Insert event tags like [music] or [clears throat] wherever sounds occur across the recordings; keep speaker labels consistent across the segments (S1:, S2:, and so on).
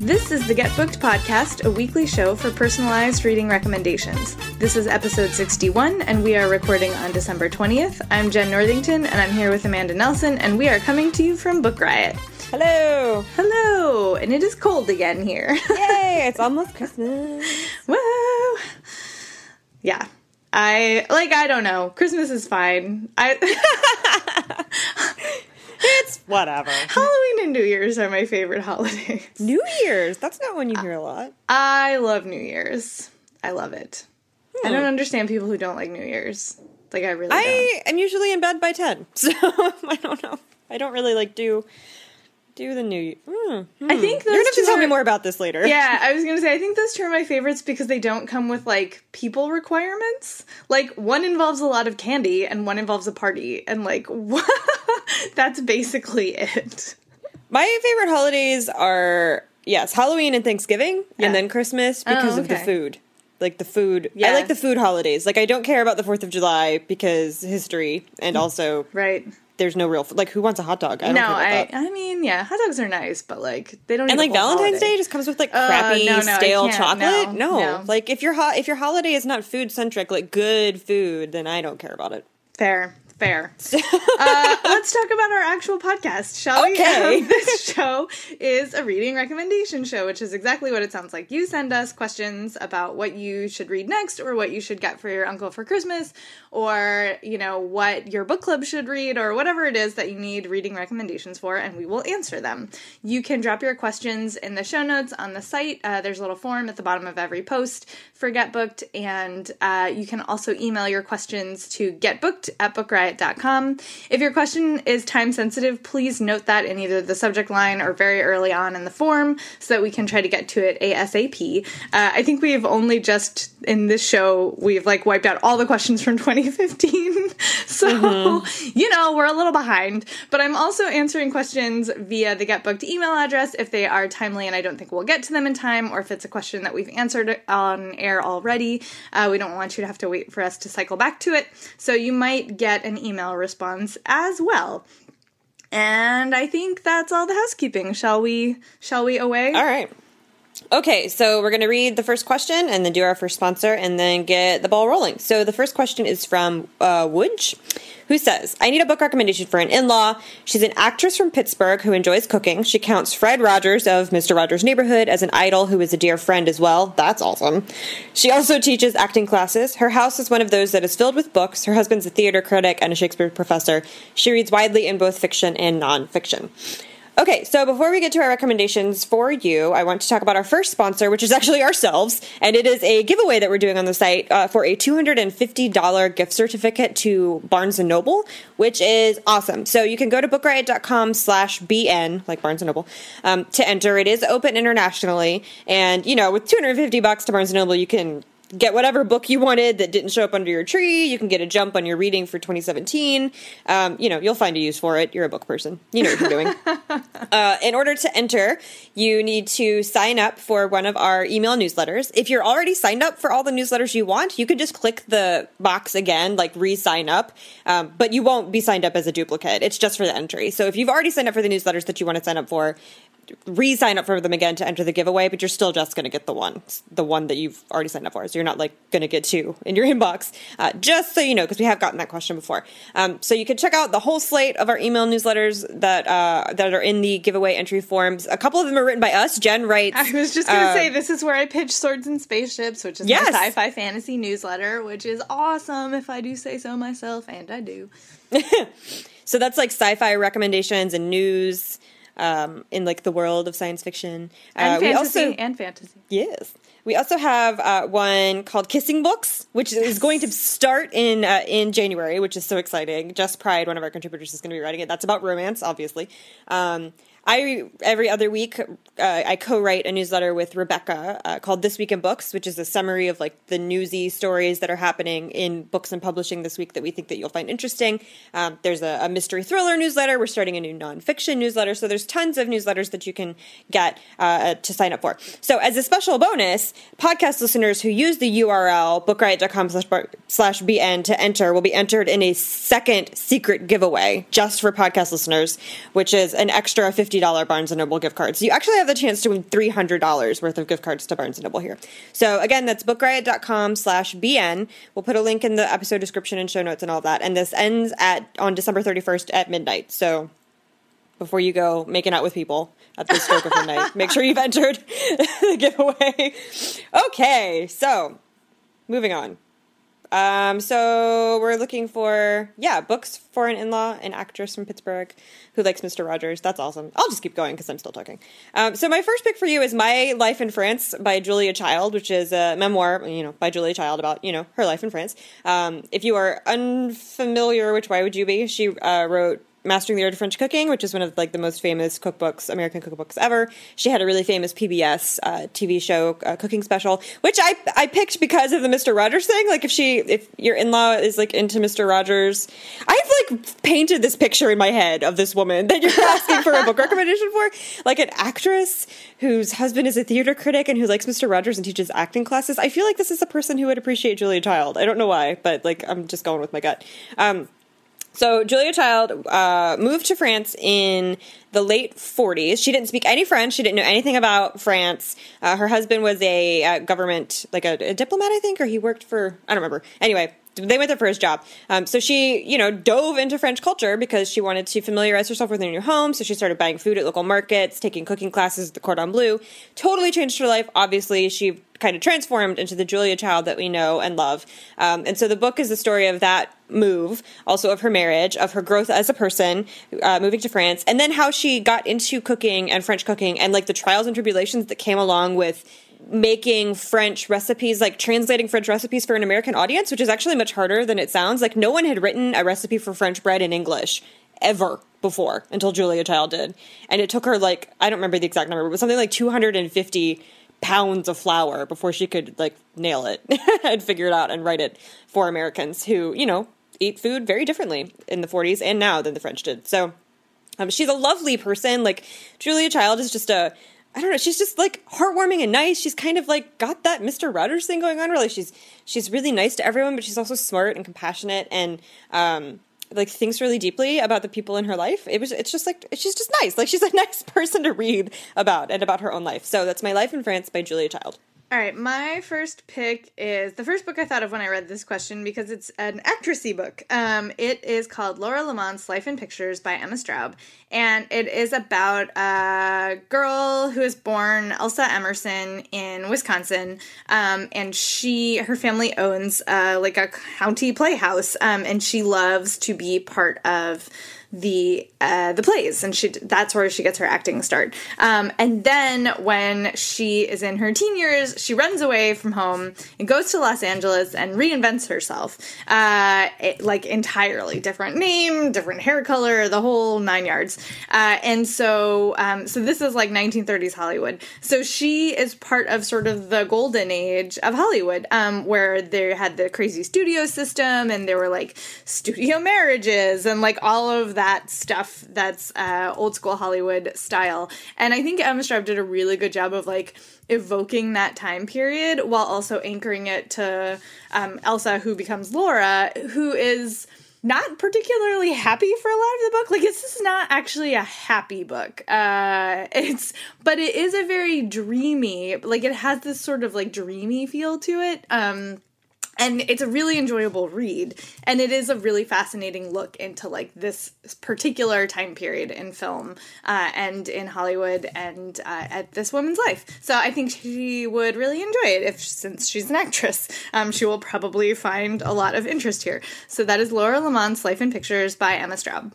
S1: This is the Get Booked Podcast, a weekly show for personalized reading recommendations. This is episode 61, and we are recording on December 20th. I'm Jenn Northington, and I'm here with Amanda Nelson, and we are coming to you from Book Riot.
S2: Hello.
S1: Hello, and it is cold again here. [laughs]
S2: Yay, it's almost Christmas.
S1: Woo! Yeah. I like I don't know. Christmas is fine. I [laughs] [laughs]
S2: It's whatever.
S1: Halloween and New Year's are my favorite holidays.
S2: New Year's. That's not one you hear a lot.
S1: I love New Year's. I love it. I hmm. don't understand people who don't like New Year's. Like I really don't.
S2: I am usually in bed by 10. [laughs] So I don't know. I don't really like do do the new mm,
S1: I think
S2: You're going to have to tell me more about this later.
S1: Yeah, I was gonna say I think those two are my favorites because they don't come with like people requirements. Like one involves a lot of candy and one involves a party, and like [laughs] that's basically it.
S2: My favorite holidays are yes, Halloween and Thanksgiving
S1: Yeah.
S2: and then Christmas because of the food. Like the food.
S1: Yeah.
S2: I like the food holidays. Like I don't care about the 4th of July because history and also
S1: Right?
S2: There's no real like who wants a hot dog? I don't
S1: no,
S2: care about
S1: I. I mean yeah, hot dogs are nice, but like they don't.
S2: And like Valentine's
S1: holiday.
S2: Day just comes with like
S1: Uh,
S2: crappy
S1: no, no,
S2: stale chocolate.
S1: No,
S2: No, like if your ho- if your holiday is not food centric, like good food, then I don't care about it.
S1: Fair, fair. [laughs] uh, let's talk about our actual podcast, shall we?
S2: Okay.
S1: Um, this [laughs] show is a reading recommendation show, which is exactly what it sounds like. You send us questions about what you should read next, or what you should get for your uncle for Christmas, or you know what your book club should read, or whatever it is that you need reading recommendations for, and we will answer them. You can drop your questions in the show notes on the site. Uh, there's a little form at the bottom of every post for Get Booked, and uh, you can also email your questions to getbooked at If your question is time sensitive, please note that in either the subject line or very early on in the form so that we can try to get to it ASAP. Uh, I think we've only just in this show, we've like wiped out all the questions from [laughs] 2015. [laughs] so, you know, we're a little behind, but I'm also answering questions via the Get Booked email address if they are timely and I don't think we'll get to them in time, or if it's a question that we've answered on air already. Uh, we don't want you to have to wait for us to cycle back to it. So you might get an email response as well. And I think that's all the housekeeping. Shall we shall we away?
S2: All right. Okay, so we're going to read the first question and then do our first sponsor and then get the ball rolling. So the first question is from uh, Woodge, who says, I need a book recommendation for an in law. She's an actress from Pittsburgh who enjoys cooking. She counts Fred Rogers of Mr. Rogers' Neighborhood as an idol who is a dear friend as well. That's awesome. She also teaches acting classes. Her house is one of those that is filled with books. Her husband's a theater critic and a Shakespeare professor. She reads widely in both fiction and nonfiction. Okay, so before we get to our recommendations for you, I want to talk about our first sponsor, which is actually ourselves, and it is a giveaway that we're doing on the site uh, for a $250 gift certificate to Barnes & Noble, which is awesome. So you can go to bookriot.com slash BN, like Barnes & Noble, um, to enter. It is open internationally, and, you know, with 250 bucks to Barnes & Noble, you can get whatever book you wanted that didn't show up under your tree. You can get a jump on your reading for 2017. Um, you know, you'll find a use for it. You're a book person. You know what you're doing. [laughs] uh, in order to enter, you need to sign up for one of our email newsletters. If you're already signed up for all the newsletters you want, you can just click the box again, like re-sign up. Um, but you won't be signed up as a duplicate. It's just for the entry. So if you've already signed up for the newsletters that you want to sign up for, re-sign up for them again to enter the giveaway, but you're still just going to get the one, the one that you've already signed up for. So you're not like going to get two in your [laughs] inbox. Uh, just so you know, because we have gotten that question before. Um, so you can check out the whole slate of our email newsletters that uh, that are in the giveaway entry forms. A couple of them are written by us. Jen writes.
S1: I was just gonna
S2: uh,
S1: say this is where I pitch Swords and Spaceships, which is
S2: Yes.
S1: my sci-fi fantasy newsletter, which is awesome if I do say so myself, and I do. [laughs]
S2: So that's like sci-fi recommendations and news um, in like the world of science fiction.
S1: And
S2: Uh, we
S1: fantasy
S2: also
S1: and fantasy.
S2: Yes. We also have uh, one called Kissing Books, which is going to start in uh, in January, which is so exciting. Jess Pryde, one of our contributors, is going to be writing it. That's about romance, obviously. Um, I every other week uh, I co-write a newsletter with Rebecca uh, called This Week in Books, which is a summary of like the newsy stories that are happening in books and publishing this week that we think that you'll find interesting. Um, there's a, a, mystery thriller newsletter. We're starting a new nonfiction newsletter, so there's tons of newsletters that you can get uh, to sign up for. So as a special bonus, podcast listeners who use the URL bookriot.com slash bn to enter will be entered in a second secret giveaway just for podcast listeners, which is an extra fifty $50 Barnes & Noble gift cards. You actually have the chance to win $300 worth of gift cards to Barnes & Noble here. So again, that's bookriot.com slash BN. We'll put a link in the episode description and show notes and all that. And this ends at on December 31st at midnight. So before you go making out with people at the stroke of midnight, [laughs] make sure you've entered [laughs] the giveaway. Okay, so moving on. Um, so we're looking for yeah books for an in-law, an actress from Pittsburgh who likes Mr. Rogers. That's awesome. I'll just keep going because I'm still talking. Um, so my first pick for you is My Life in France by Julia Child, which is a memoir, you know, by Julia Child about you know her life in France. Um, if you are unfamiliar, which why would you be? She uh, wrote Mastering the Art of French Cooking, which is one of like the most famous cookbooks, American cookbooks ever. She had a really famous PBS uh, TV show, uh, cooking special, which I I picked because of the Mister Rogers thing. Like if she if your in law is like into Mister Rogers, I've like painted this picture in my head of this woman that you're asking for a book recommendation for, like an actress whose husband is a theater critic and who likes Mister Rogers and teaches acting classes. I feel like this is a person who would appreciate Julia Child. I don't know why, but like I'm just going with my gut. Um, so Julia Child uh, moved to France in the late 40s. She didn't speak any French. She didn't know anything about France. Uh, her husband was a uh, government, like a, a, diplomat, I think, or he worked for, I don't remember. Anyway, they went there for his job. Um, so she, you know, dove into French culture because she wanted to familiarize herself with a new home. So she started buying food at local markets, taking cooking classes at the Cordon Bleu. Totally changed her life. Obviously, she kind of transformed into the Julia Child that we know and love. Um, and so the book is the story of that move, also of her marriage, of her growth as a person, uh, moving to France, and then how she got into cooking and French cooking and like the trials and tribulations that came along with making French recipes, like translating French recipes for an American audience, which is actually much harder than it sounds. Like no one had written a recipe for French bread in English ever before until Julia Child did. And it took her like, I don't remember the exact number, but something like 250 pounds of flour before she could like nail it [laughs] and figure it out and write it for Americans who, you know, eat food very differently in the 40s and now than the French did. So um, she's a lovely person. Like Julia Child is just a I don't know. She's just like heartwarming and nice. She's kind of like got that Mister Rogers thing going on. Really, she's she's really nice to everyone, but she's also smart and compassionate and um, like thinks really deeply about the people in her life. It was it's just like she's just nice. Like she's a [laughs] nice person to read about and about her own life. So that's My Life in France by Julia Child.
S1: All right, my first pick is the first book I thought of when I read this question because it's an actressy book. Um, it is called Laura Lamont's Life in Pictures by Emma Straub, and it is about a girl who is born Elsa Emerson in Wisconsin, um, and she her family owns uh, like a county playhouse, um, and she loves to be part of the uh, the plays, and she that's where she gets her acting start. Um, and then when she is in her teen years, she runs away from home and goes to Los Angeles and reinvents herself, uh, it, like entirely different name, different hair color, the whole nine yards. Uh, and so, um, so this is like 1930s Hollywood. So she is part of sort of the golden age of Hollywood, um, where they had the crazy studio system, and there were like studio marriages and like all of that stuff that's uh, old school Hollywood style. And I think Emma Straub did a really good job of like evoking that time period while also anchoring it to um, Elsa, who becomes Laura, who is not particularly happy for a lot of the book. Like this is not actually a happy book. Uh it's but it is a very dreamy, like it has this sort of like dreamy feel to it. Um and it's a really enjoyable read. And it is a really fascinating look into like this particular time period in film uh, and in hollywood and uh, at this woman's life. So i think she would really enjoy it if since she's an actress um, she will probably find a lot of interest here. So that is laura lamont's life in pictures by emma straub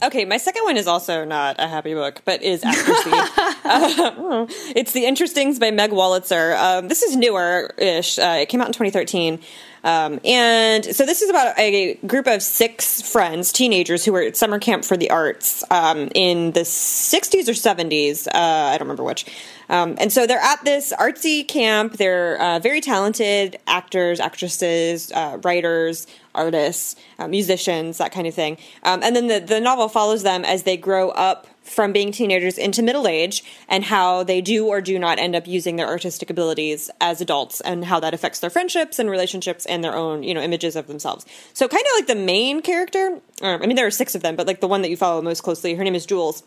S2: Okay, my second one is also not a happy book, but is accuracy. uh, [laughs] [laughs] it's The Interestings by Meg Wolitzer. Um, this is newer ish. Uh, it came out in 2013. Um, and so this is about a group of six friends, teenagers, who were at summer camp for the arts um, in the 60s or 70s. Uh, I don't remember which. Um, and so they're at this artsy camp. They're uh, very talented actors, actresses, uh, writers, artists, uh, musicians, that kind of thing. Um, and then the, the novel follows them as they grow up from being teenagers into middle age and how they do or do not end up using their artistic abilities as adults and how that affects their friendships and relationships and their own you know images of themselves. So kind of like the main character or, i mean there are six of them but like the one that you follow most closely her name is jules.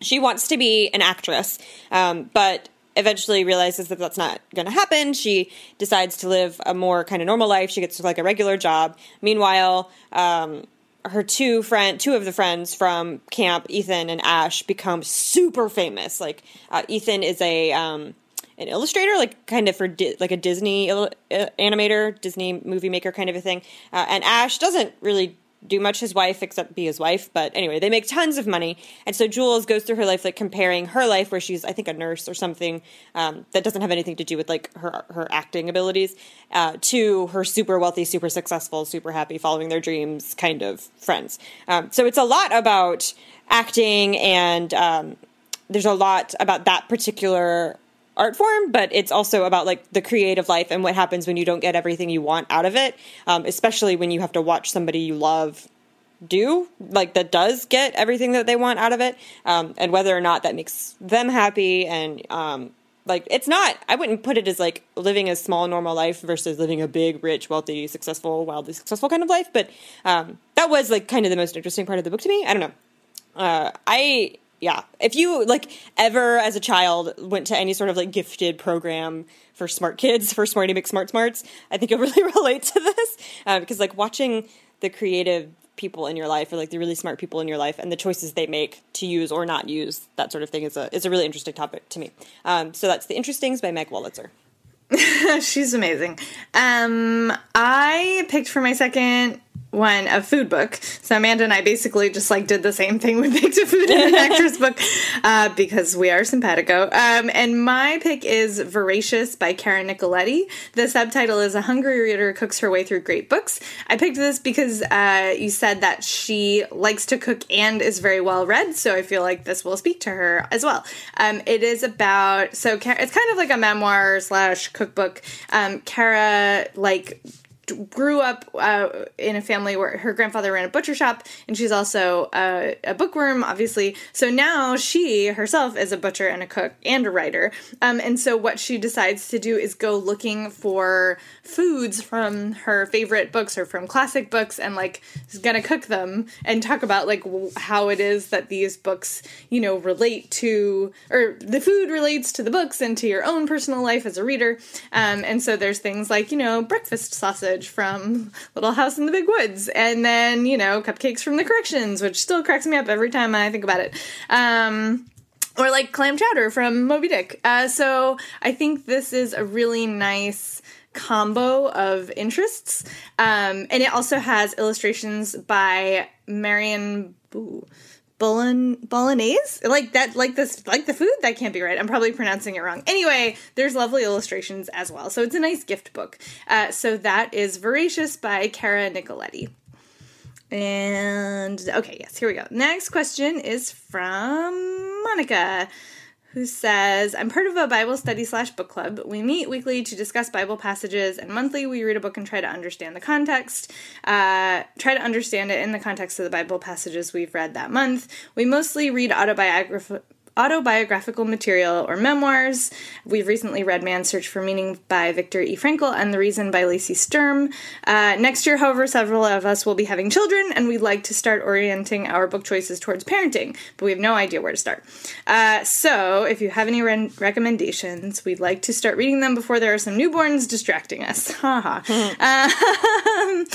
S2: She wants to be an actress um, but eventually realizes that that's not going to happen. She decides to live a more kind of normal life. She gets like a regular job. Meanwhile um, her two friend two of the friends from camp ethan and ash become super famous. Like uh, ethan is a um, an illustrator like kind of for Di- like a disney il- uh, animator disney movie maker kind of a thing. Uh, and ash doesn't really do much his wife except be his wife but anyway they make tons of money. And so jules goes through her life like comparing her life where she's i think a nurse or something um, that doesn't have anything to do with like her her acting abilities uh, to her super wealthy super successful super happy following their dreams kind of friends. Um, so it's a lot about acting and um, there's a lot about that particular art form, but it's also about like the creative life and what happens when you don't get everything you want out of it, um, especially when you have to watch somebody you love do like that does get everything that they want out of it, um, and whether or not that makes them happy and um, like it's not i wouldn't put it as like living a small normal life versus living a big rich wealthy successful wildly successful kind of life but um, that was like kind of the most interesting part of the book to me. I don't know. Uh, i yeah. If you like ever as a child went to any sort of like gifted program for smart kids for smarty mcsmart smarts i think you'll really [laughs] relate to this uh, because like watching the creative people in your life or like the really smart people in your life and the choices they make to use or not use that sort of thing is a is a really interesting topic to me. Um, so that's the interestings by meg wolitzer. [laughs]
S1: She's amazing. Um, I picked for my second one a food book. So Amanda and I basically just like did the same thing. We picked a food and an actress book uh, because we are simpatico. Um, and my pick is Voracious by Cara Nicoletti. The subtitle is A Hungry Reader Cooks Her Way Through Great Books. I picked this because uh, you said that she likes to cook and is very well read. So I feel like this will speak to her as well. Um, it is about, so it's kind of like a memoir slash cookbook. Um, Cara, like, grew up uh, in a family where her grandfather ran a butcher shop and she's also uh, a bookworm obviously. So now she herself is a butcher and a cook and a writer. Um, and so what she decides to do is go looking for foods from her favorite books or from classic books and like is gonna cook them and talk about like how it is that these books you know relate to or the food relates to the books and to your own personal life as a reader. Um, and so there's things like you know breakfast sausage from Little House in the Big Woods, and then you know cupcakes from the corrections, which still cracks me up every time I think about it. Um, or like clam chowder from Moby Dick. Uh, so I think this is a really nice combo of interests, um, and it also has illustrations by Marion. Ooh, Bolon bolognese? Like that like this like the food? That can't be right. I'm probably pronouncing it wrong. Anyway there's lovely illustrations as well. So it's a nice gift book. Uh, so that is voracious by cara nicoletti. And okay yes here we go. Next question is from monica who says, I'm part of a Bible study slash book club. We meet weekly to discuss Bible passages, and monthly we read a book and try to understand the context, uh, try to understand it in the context of the Bible passages we've read that month. We mostly read autobiography autobiographical material or memoirs. We've recently read Man's Search for Meaning by Viktor E. Frankl and The Reason by Lacey Sturm. Uh, next year, however, several of us will be having children, and we'd like to start orienting our book choices towards parenting, but we have no idea where to start. Uh, so, if you have any re- recommendations, we'd like to start reading them before there are some newborns distracting us. [laughs] Haha. [laughs] um,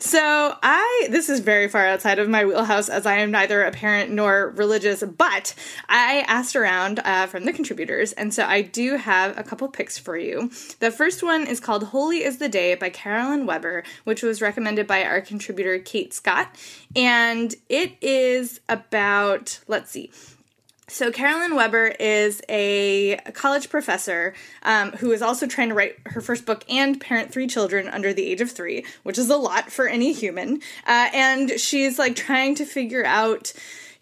S1: so, I this is very far outside of my wheelhouse as I am neither a parent nor religious, but I asked around uh, from the contributors, and so I do have a couple picks for you. The first one is called Holy is the Day by Carolyn Weber, which was recommended by our contributor Kate Scott. And it is about, let's see, so, Carolyn Weber is a college professor um, who is also trying to write her first book and parent three children under the age of three, which is a lot for any human. Uh, and she's like trying to figure out,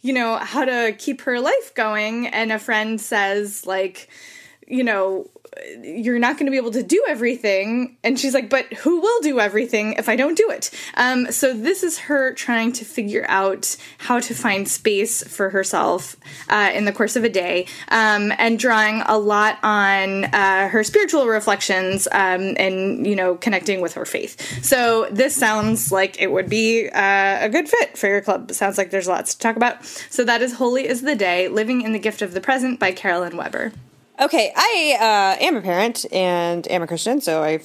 S1: you know, how to keep her life going. And a friend says, like, you know, you're not going to be able to do everything. And she's like, but who will do everything if I don't do it? Um, so this is her trying to figure out how to find space for herself uh, in the course of a day um, and drawing a lot on uh, her spiritual reflections um, and, you know, connecting with her faith. So this sounds like it would be uh, a good fit for your club. Sounds like there's lots to talk about. So that is Holy is the Day, Living in the Gift of the Present by Carolyn Weber.
S2: Okay, I uh, am a parent and am a Christian, so I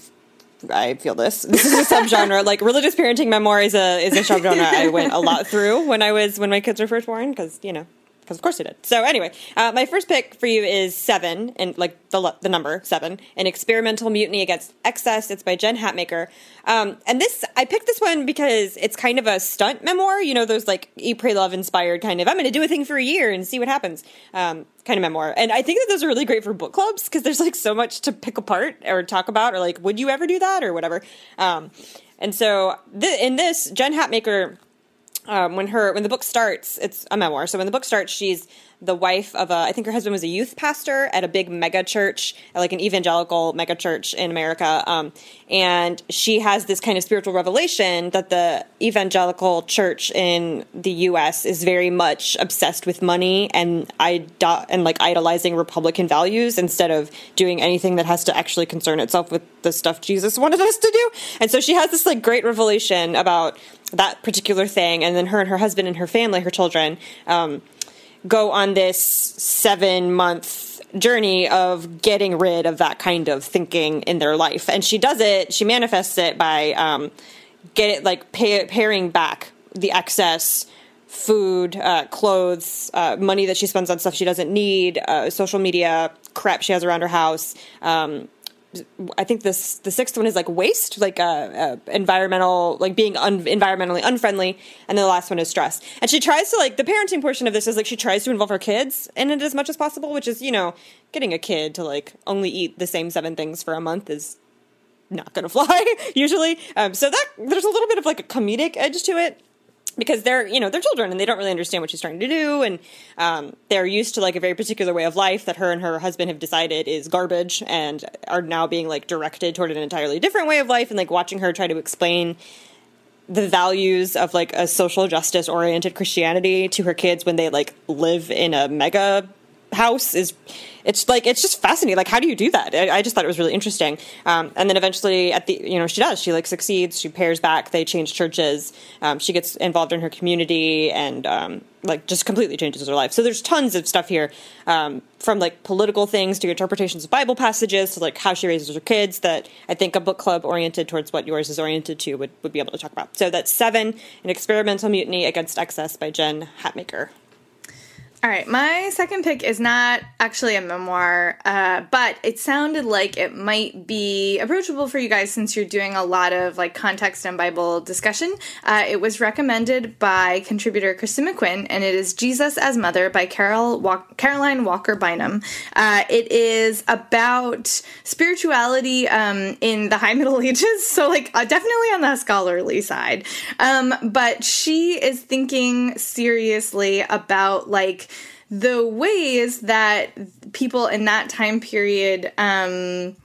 S2: I feel this. This is a subgenre. like religious parenting memoir is a is a subgenre I went a lot through when I was when my kids were first born because you know because of course I did. So anyway, uh, my first pick for you is Seven, and like the the number seven, an experimental mutiny against excess. It's by Jen Hatmaker, um, and this I picked this one because it's kind of a stunt memoir. You know, those like Eat, Pray, Love inspired kind of. I'm going to do a thing for a year and see what happens. Um, kind of memoir, and I think that those are really great for book clubs because there's like so much to pick apart or talk about, or like, would you ever do that or whatever. Um, and so th- in this, Jen Hatmaker um, when her when the book starts, it's a memoir. So when the book starts, she's the wife of a I think her husband was a youth pastor at a big mega church, like an evangelical mega church in America. Um, and she has this kind of spiritual revelation that the evangelical church in the U.S. is very much obsessed with money and and like idolizing Republican values instead of doing anything that has to actually concern itself with the stuff Jesus wanted us to do. And so she has this like great revelation about that particular thing, and then her and her husband and her family, her children. Um, go on this seven month journey of getting rid of that kind of thinking in their life. And she does it, she manifests it by um, get it like pay, back the excess food, uh, clothes, uh, money that she spends on stuff she doesn't need, uh, social media crap she has around her house, um, I think this the sixth one is like waste, like uh, uh environmental, like being un- environmentally unfriendly, and then the last one is stress. And she tries to like the parenting portion of this is like she tries to involve her kids in it as much as possible, which is you know getting a kid to like only eat the same seven things for a month is not to [laughs] fly usually. Um, so that there's a little bit of like a comedic edge to it because they're you know they're children and they don't really understand what she's trying to do. And um, they're used to like a very particular way of life that her and her husband have decided is garbage and are now being like directed toward an entirely different way of life and like watching her try to explain the values of like a social justice oriented christianity to her kids when they like live in a mega house is it's like it's just fascinating. Like how do you do that? I, I just thought it was really interesting. Um, and then eventually at the you know she does. She like succeeds. She pairs back. They change churches. Um, she gets involved in her community and um, like just completely changes her life. So there's tons of stuff here um, from like political things to interpretations of bible passages to like how she raises her kids that i think a book club oriented towards what yours is oriented to would, would be able to talk about. So that's seven an experimental mutiny against excess by jen hatmaker
S1: all right, my second pick is not actually a memoir, uh, but it sounded like it might be approachable for you guys since you're doing a lot of like context and Bible discussion. Uh, it was recommended by contributor Kristen McQuinn, and it is Jesus as Mother by Carol Walk- Caroline Walker Bynum. Uh, it is about spirituality um, in the High [laughs] Middle Ages, so like uh, definitely on the scholarly side, um, but she is thinking seriously about like the ways that people in that time period um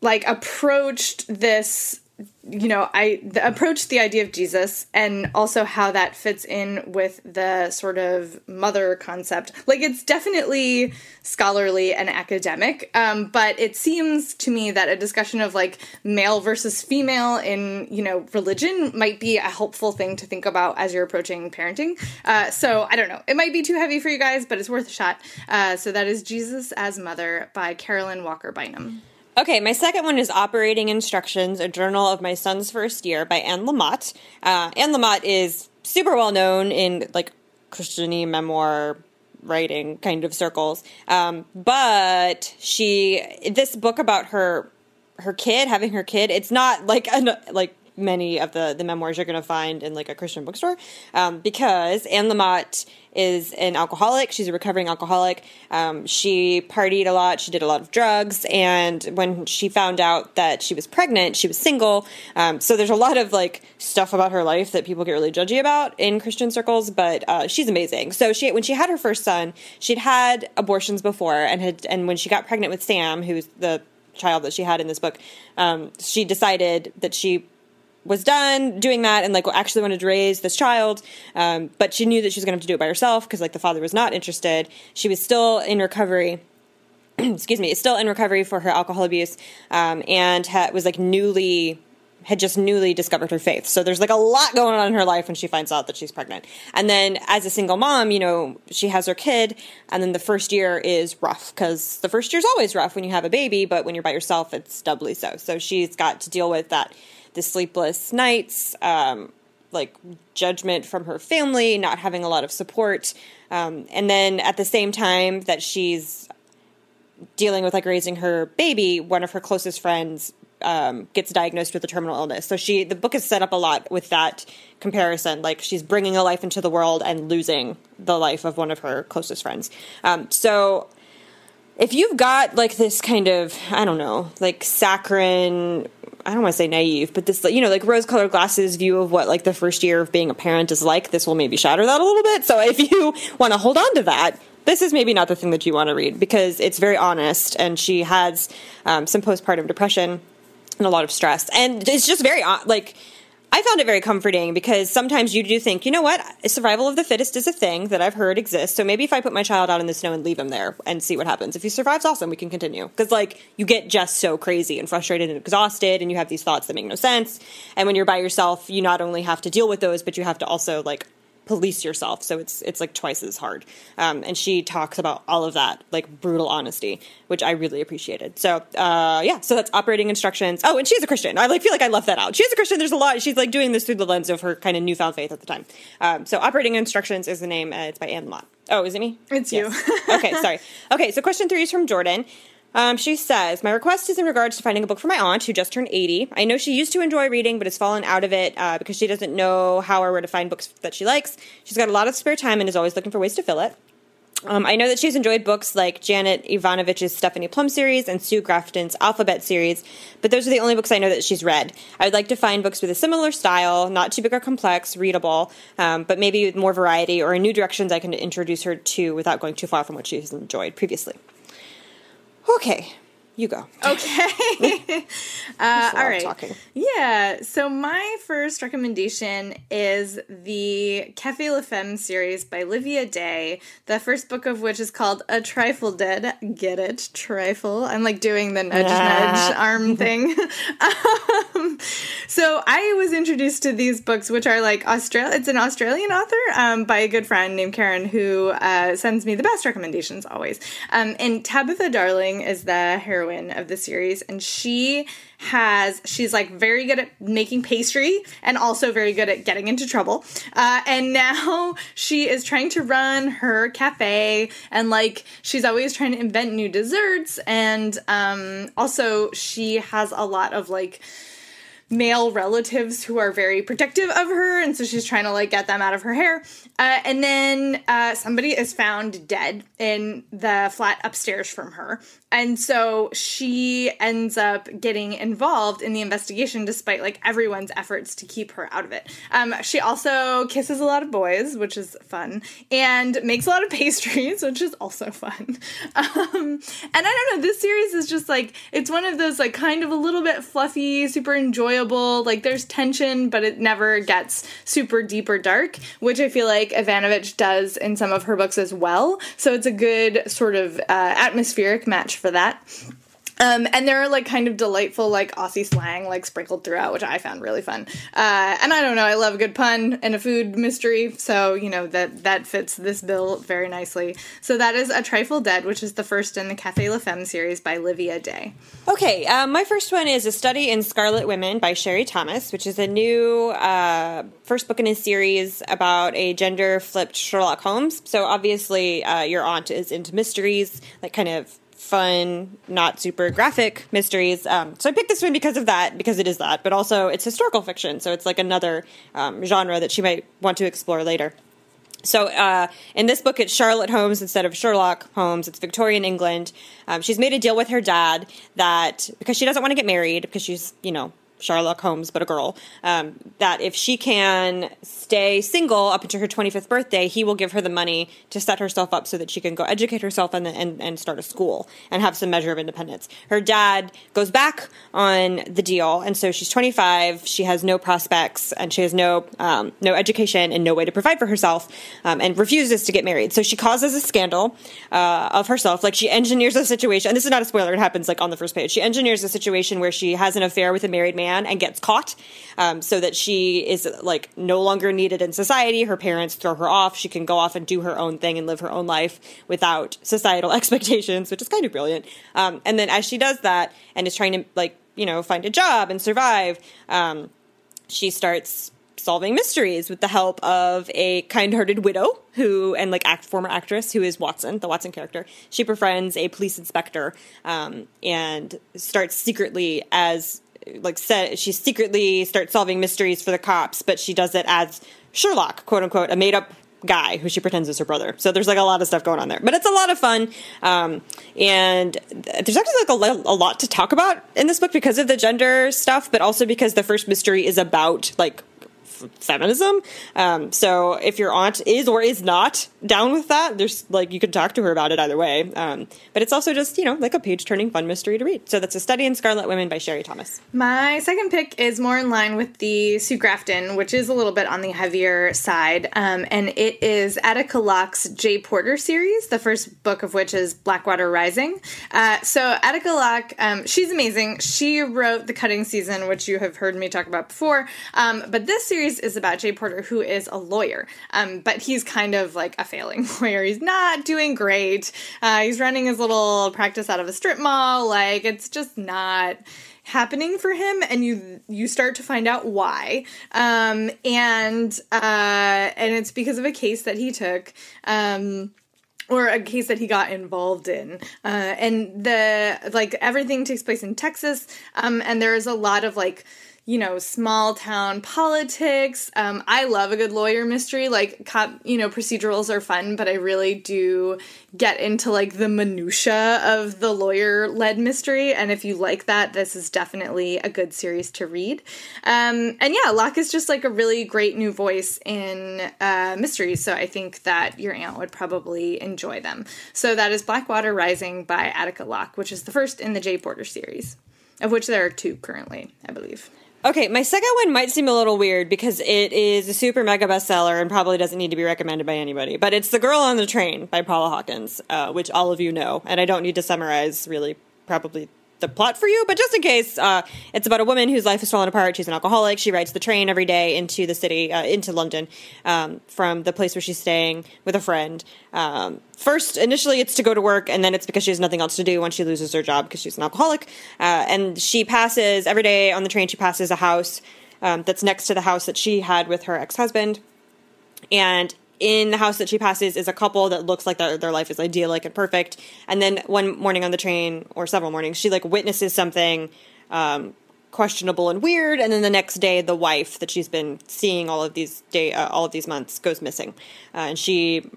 S1: like approached this you know, I the, approached the idea of Jesus and also how that fits in with the sort of mother concept. Like, it's definitely scholarly and academic, um, but it seems to me that a discussion of like male versus female in you know religion might be a helpful thing to think about as you're approaching parenting. Uh, so I don't know, it might be too heavy for you guys, but it's worth a shot. Uh, so that is Jesus as Mother by Carolyn Walker Bynum.
S2: Okay, my second one is Operating Instructions, a journal of my son's first year by Anne Lamott. Uh, Anne Lamott is super well known in like Christiany memoir writing kind of circles. Um, but she this book about her her kid having her kid. It's not like an, like many of the the memoirs you're going to find in like a Christian bookstore, um, because Anne Lamott is an alcoholic. She's a recovering alcoholic. Um, she partied a lot. She did a lot of drugs, and when she found out that she was pregnant, she was single. Um, so there's a lot of like stuff about her life that people get really judgy about in Christian circles. But uh, she's amazing. So she when she had her first son, she'd had abortions before, and had and when she got pregnant with Sam, who's the child that she had in this book, um, she decided that she was done doing that and like actually wanted to raise this child um, but she knew that she was going to have to do it by herself because like the father was not interested she was still in recovery [clears throat] excuse me still in recovery for her alcohol abuse um, and ha- was like newly had just newly discovered her faith. So there's like a lot going on in her life when she finds out that she's pregnant. And then as a single mom, you know, she has her kid, and then the first year is rough because the first year's always rough when you have a baby, but when you're by yourself, it's doubly so. So she's got to deal with that the sleepless nights, um, like judgment from her family, not having a lot of support. Um, and then at the same time that she's dealing with like raising her baby, one of her closest friends um, gets diagnosed with a terminal illness. So she, the book is set up a lot with that comparison. Like she's bringing a life into the world and losing the life of one of her closest friends. Um, so if you've got like this kind of, I don't know, like saccharine, I don't want to say naive, but this, you know, like rose colored glasses view of what like the first year of being a parent is like, this will maybe shatter that a little bit. So if you [laughs] want to hold on to that, this is maybe not the thing that you want to read because it's very honest and she has um, some postpartum depression and a lot of stress. And it's just very, like, I found it very comforting because sometimes you do think, you know what, survival of the fittest is a thing that I've heard exists. So maybe if I put my child out in the snow and leave him there and see what happens. If he survives, awesome, we can continue. Because, like, you get just so crazy and frustrated and exhausted, and you have these thoughts that make no sense. And when you're by yourself, you not only have to deal with those, but you have to also, like, police yourself. So it's it's like twice as hard. Um, and she talks about all of that, like brutal honesty, which I really appreciated. So uh, yeah, so that's operating instructions. Oh, and she's a Christian. I like feel like I left that out. She's a Christian. There's a lot. She's like doing this through the lens of her kind of newfound faith at the time. Um, so operating instructions is the name. Uh, it's by Anne Lamott. Oh, is it me?
S1: It's yes.
S2: you. okay, sorry. [laughs] Okay, so question three is from Jordan. Um, she says, My request is in regards to finding a book for my aunt who just turned 80. I know she used to enjoy reading, but has fallen out of it uh, because she doesn't know how or where to find books that she likes. She's got a lot of spare time and is always looking for ways to fill it. Um, I know that she's enjoyed books like Janet Evanovich's Stephanie Plum series and Sue Grafton's Alphabet series, but those are the only books I know that she's read. I would like to find books with a similar style, not too big or complex, readable, um, but maybe with more variety or in new directions I can introduce her to without going too far from what she's enjoyed previously. Okay, you go. [laughs]
S1: Okay. [laughs] uh, all right. Talking. Yeah. So my first recommendation is the Cafe La Femme series by Livia Day. The first book of which is called A Trifle Dead. Get it? Trifle. I'm like doing the nudge nudge [laughs] arm thing. um, so I was introduced to these books, which are like Australia. It's an Australian author um, by a good friend named Karen, who uh, sends me the best recommendations always. Um, and Tabitha Darling is the heroine heroine of the series, and she has she's like very good at making pastry and also very good at getting into trouble. Uh, and [laughs] now she is trying to run her cafe, and like she's always trying to invent new desserts, and um, also she has a lot of like male relatives who are very protective of her, and so she's trying to like get them out of her hair. Uh, and then uh, somebody is found dead in the flat upstairs from her, and so she ends up getting involved in the investigation despite like everyone's efforts to keep her out of it. Um, she also kisses a lot of boys, which is fun, and makes a lot of [laughs] pastries, which is also fun. [laughs] Um, and I don't know, this series is just like it's one of those like kind of a little bit fluffy, super enjoyable. Like there's tension, but it never gets super deep or dark, which I feel like Evanovich does in some of her books as well. So it's a good sort of uh, atmospheric match for that. Um, and there are like kind of delightful like Aussie slang like sprinkled throughout, which I found really fun. Uh, and I don't know, I love a good pun and a food mystery, so you know that that fits this bill very nicely. So that is a trifle dead, which is the first in the Cafe La Femme series by Livia Day.
S2: Okay, um, my first one is a study in Scarlet Women by Sherry Thomas, which is a new uh, first book in a series about a gender flipped Sherlock Holmes. So obviously, uh, your aunt is into mysteries, like kind of fun, not super graphic mysteries. Um, so I picked this one because of that, because it is that, but also it's historical fiction, so it's like another um, genre that she might want to explore later. So uh, in this book, it's Charlotte Holmes instead of Sherlock Holmes. It's Victorian England. Um, she's made a deal with her dad that because she doesn't want to get married because she's you know Sherlock Holmes, but a girl, um, that if she can stay single up until her 25th birthday, he will give her the money to set herself up so that she can go educate herself and, and, and start a school and have some measure of independence. Her dad goes back on the deal, and so she's 25. She has no prospects, and she has no um, no education and no way to provide for herself, um, and refuses to get married. So she causes a scandal uh, of herself. Like she engineers a situation, and this is not a spoiler. It happens like on the first page. She engineers a situation where she has an affair with a married man and gets caught um, so that she is like no longer needed in society. Her parents throw her off. She can go off and do her own thing and live her own life without societal [laughs] expectations, which is kind of brilliant. Um, and then as she does that and is trying to like, you know, find a job and survive, um, she starts solving mysteries with the help of a kind-hearted widow who and like act former actress who is Watson, the Watson character. She befriends a police inspector um, and starts secretly as like said she secretly starts solving mysteries for the cops, but she does it as Sherlock, quote unquote, a made up guy who she pretends is her brother. So there's like a lot of stuff going on there, but it's a lot of fun. Um, and there's actually like a, a, lot to talk about in this book because of the gender stuff, but also because the first mystery is about like feminism. Um, so if your aunt is or is not down with that, there's like you could talk to her about it either way. Um, but it's also just you know like a page turning fun mystery to read. So that's a study in Scarlet Women by Sherry Thomas.
S1: My second pick is more in line with the Sue Grafton, which is a little bit on the heavier side, um, and it is Attica Locke's Jay Porter series. The first book of which is Blackwater Rising. Uh, so Attica Locke, um, she's amazing. She wrote The Cutting Season, which you have heard me talk about before. Um, but this series is about Jay Porter, who is a lawyer, um, but he's kind of like a failing lawyer. [laughs] He's not doing great. Uh, he's running his little practice out of a strip mall. Like it's just not happening for him and you you start to find out why um, and uh, and it's because of a case that he took um, or a case that he got involved in uh, and the like everything takes place in texas um, and there's a lot of like you know, small town politics. Um, I love a good lawyer mystery. Like, cop, you know, procedurals are fun, but I really do get into like the minutia of the lawyer led mystery. And if you like that, this is definitely a good series to read. Um, and yeah, Locke is just like a really great new voice in uh, mysteries. So I think that your aunt would probably enjoy them. So that is Blackwater Rising by Attica Locke, which is the first in the Jay Porter series, of which there are two currently, I believe.
S2: Okay, my second one might seem a little weird because it is a super mega bestseller and probably doesn't need to be recommended by anybody. But it's The Girl on the Train by Paula Hawkins, uh, which all of you know. And I don't need to summarize really probably the plot for you, but just in case, uh, it's about a woman whose life is falling apart. She's an alcoholic. She rides the train every day into the city, uh, into London, um, from the place where she's staying with a friend. Um, first, initially, it's to go to work, and then it's because she has nothing else to do when she loses her job because she's an alcoholic. Uh, and she passes every day on the train. She passes a house um, that's next to the house that she had with her ex husband, and in the house that she passes is a couple that looks like their, their life is idyllic and perfect. And then one morning on the train, or several mornings, she like witnesses something um, questionable and weird. And then the next day, the wife that she's been seeing all of these day, uh, all of these months, goes missing, uh, and she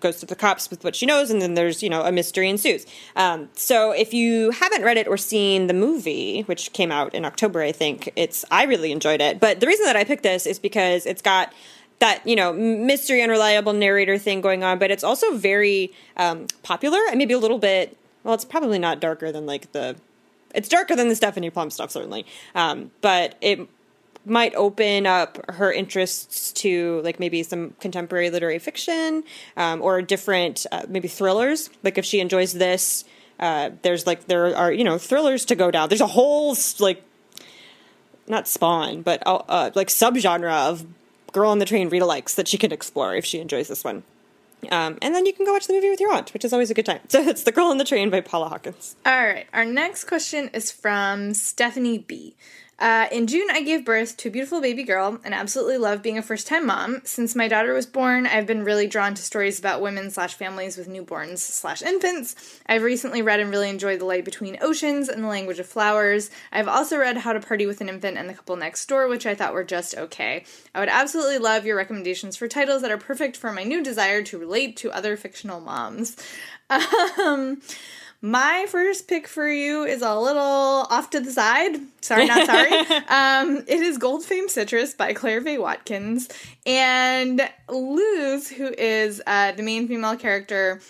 S2: goes to the cops with what she knows, and then there's you know a mystery ensues. Um, so if you haven't read it or seen the movie, which came out in October, I think it's I really enjoyed it. But the reason that I picked this is because it's got that you know mystery unreliable narrator thing going on but it's also very um, popular and maybe a little bit well it's probably not darker than like the it's darker than the stephanie plum stuff certainly um, but it might open up her interests to like maybe some contemporary literary fiction um, or different uh, maybe thrillers like if she enjoys this Uh, there's like there are you know thrillers to go down. There's a whole like not spawn, but uh, uh, like subgenre of girl on the train read alikes that she can explore if she enjoys this one. Um, and then you can go watch the movie with your aunt, which is always a good time. [laughs] So it's The Girl on the Train by Paula Hawkins.
S1: All right. Our next question is from Stephanie B. Uh, in June, I gave birth to a beautiful baby girl and absolutely love being a first time mom. Since my daughter was born, I've been really drawn to stories about women slash families with newborns slash infants. I've recently read and really enjoyed The Light Between Oceans and The Language of Flowers. I've also read How to Party with an Infant and The Couple Next Door, which I thought were just okay. I would absolutely love your recommendations for titles that are perfect for my new desire to relate to other fictional moms. [laughs] Um, my first pick for you is a little off to the side. Sorry, not sorry. [laughs] um, it is Gold Fame Citrus by Claire Vaye Watkins. And Luz, who is uh, the main female character,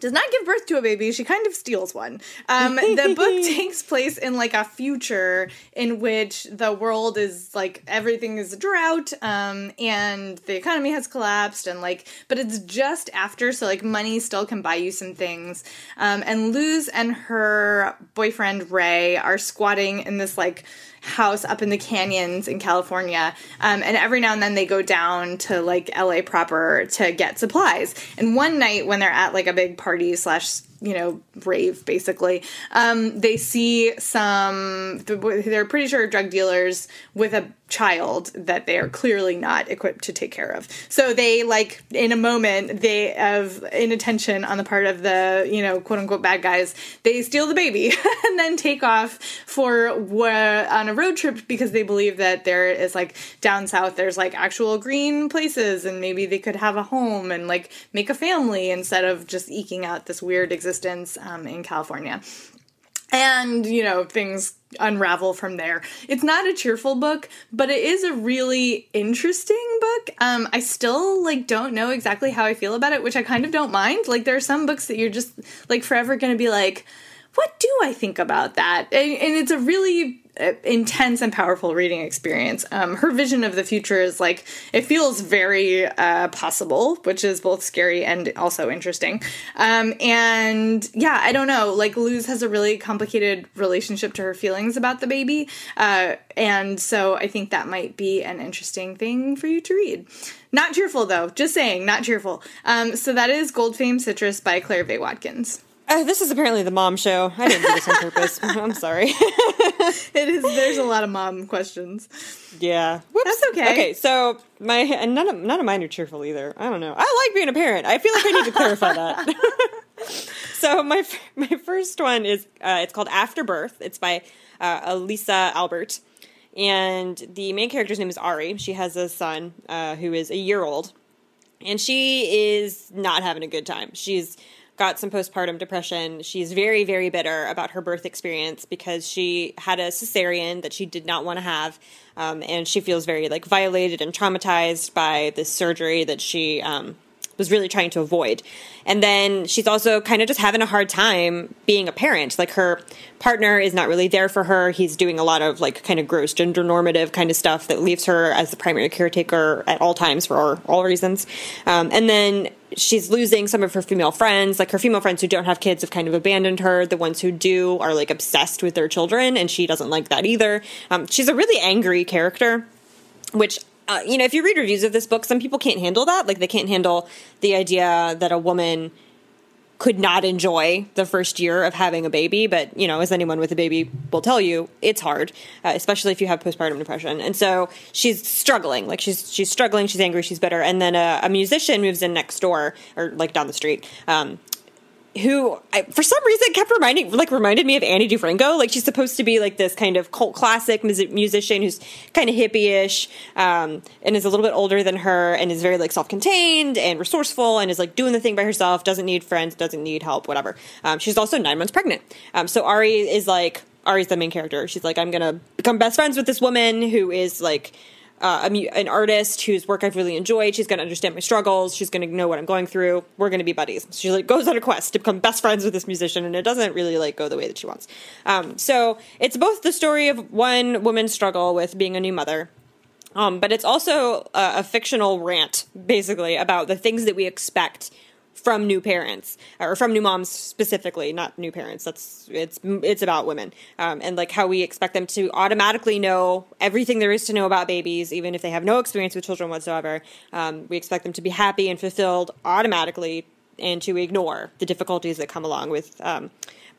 S1: does not give birth to a baby. She kind of steals one. Um, the book [laughs] takes place in like a future in which the world is like everything is a drought, um, and the economy has collapsed, and like, but it's just after, so like money still can buy you some things. Um, and Luz and her boyfriend Ray are squatting in this like house up in the canyons in California. Um, and every now and then they go down to like LA proper to get supplies. And one night when they're at like a big party slash you know rave basically. Um, they see some they're pretty sure drug dealers with a child that they are clearly not equipped to take care of. So they like in a moment they of inattention on the part of the you know quote unquote bad guys. They steal the baby [laughs] and then take off for on a road trip because they believe that there is like down south there's like actual green places and maybe they could have a home and like make a family instead of just eking out this weird existence existence um, in California. And, you know, things unravel from there. It's not a cheerful book, but it is a really interesting book. Um, I still like don't know exactly how I feel about it, which I kind of don't mind. Like there are some books that you're just like forever going to be like, what do I think about that? And, and it's a really intense and powerful reading experience. Um, her vision of the future is like it feels very uh, possible, which is both scary and also interesting. Um, and yeah, I don't know. Like Luz has a really complicated relationship to her feelings about the baby, uh, and so I think that might be an interesting thing for you to read. Not cheerful though. Just saying, not cheerful. Um, so that is Gold Fame Citrus by Claire Vaye Watkins.
S2: Uh, this is apparently the mom show. I didn't do this on purpose. [laughs] I'm sorry. [laughs]
S1: it is. There's a lot of mom questions.
S2: Yeah,
S1: Whoops. that's okay.
S2: Okay, so my and none of none of mine are cheerful either. I don't know. I like being a parent. I feel like I need to clarify that. [laughs] so my my first one is uh, it's called After Birth. It's by uh, Elisa Albert, and the main character's name is Ari. She has a son uh, who is a year old, and she is not having a good time. She's got some postpartum depression. She's very, very bitter about her birth experience because she had a cesarean that she did not want to have. Um, and she feels very like violated and traumatized by this surgery that she um, was really trying to avoid. And then she's also kind of just having a hard time being a parent. Like her partner is not really there for her. He's doing a lot of like kind of gross gender normative kind of stuff that leaves her as the primary caretaker at all times for all, all reasons. Um, and then she's losing some of her female friends. Like her female friends who don't have kids have kind of abandoned her. The ones who do are like obsessed with their children, and she doesn't like that either. Um, she's a really angry character, which uh, you know, if you read reviews of this book, some people can't handle that. Like they can't handle the idea that a woman could not enjoy the first year of having a baby. But you know, as anyone with a baby will tell you, it's hard, uh, especially if you have postpartum depression. And so she's struggling. Like she's she's struggling. She's angry. She's bitter. And then a, a musician moves in next door or like down the street. Um, who I, for some reason kept reminding like reminded me of Ani DiFranco. Like she's supposed to be like this kind of cult classic musician who's kind of hippie-ish um, and is a little bit older than her and is very like self-contained and resourceful and is like doing the thing by herself. Doesn't need friends. Doesn't need help. Whatever. Um, she's also nine months pregnant. Um, so Ari is like Ari's the main character. She's like I'm gonna become best friends with this woman who is like uh, an artist whose work I've really enjoyed. She's going to understand my struggles. She's going to know what I'm going through. We're going to be buddies. She like goes on a quest to become best friends with this musician, and it doesn't really like go the way that she wants. Um, so it's both the story of one woman's struggle with being a new mother, um, but it's also a, a fictional rant, basically, about the things that we expect from new parents or from new moms specifically, not new parents. That's it's it's about women um, and like how we expect them to automatically know everything there is to know about babies, even if they have no experience with children whatsoever. Um, we expect them to be happy and fulfilled automatically, and to ignore the difficulties that come along with. Um,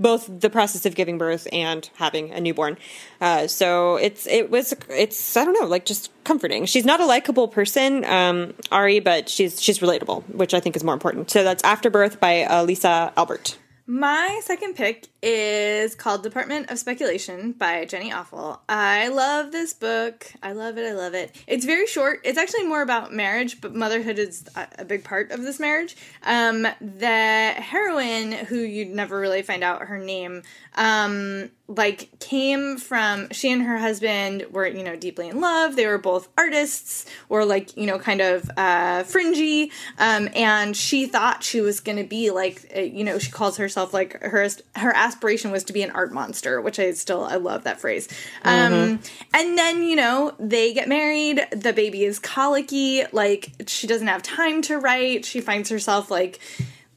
S2: both the process of giving birth and having a newborn. Uh, so it's it was it's I don't know like just comforting. She's not a likable person, um, Ari, but she's she's relatable, which I think is more important. So that's Afterbirth by uh, Lisa Albert.
S1: My second pick is called Department of Speculation by Jenny Offill. I love this book. I love it. I love it. It's very short. It's actually more about marriage, but motherhood is a big part of this marriage. Um, the heroine, who you'd never really find out her name, um, like came from she and her husband were you know deeply in love they were both artists or like you know kind of uh fringy um and she thought she was gonna be like uh, you know she calls herself like her her aspiration was to be an art monster which i still i love that phrase mm-hmm. um and then you know they get married the baby is colicky like she doesn't have time to write she finds herself like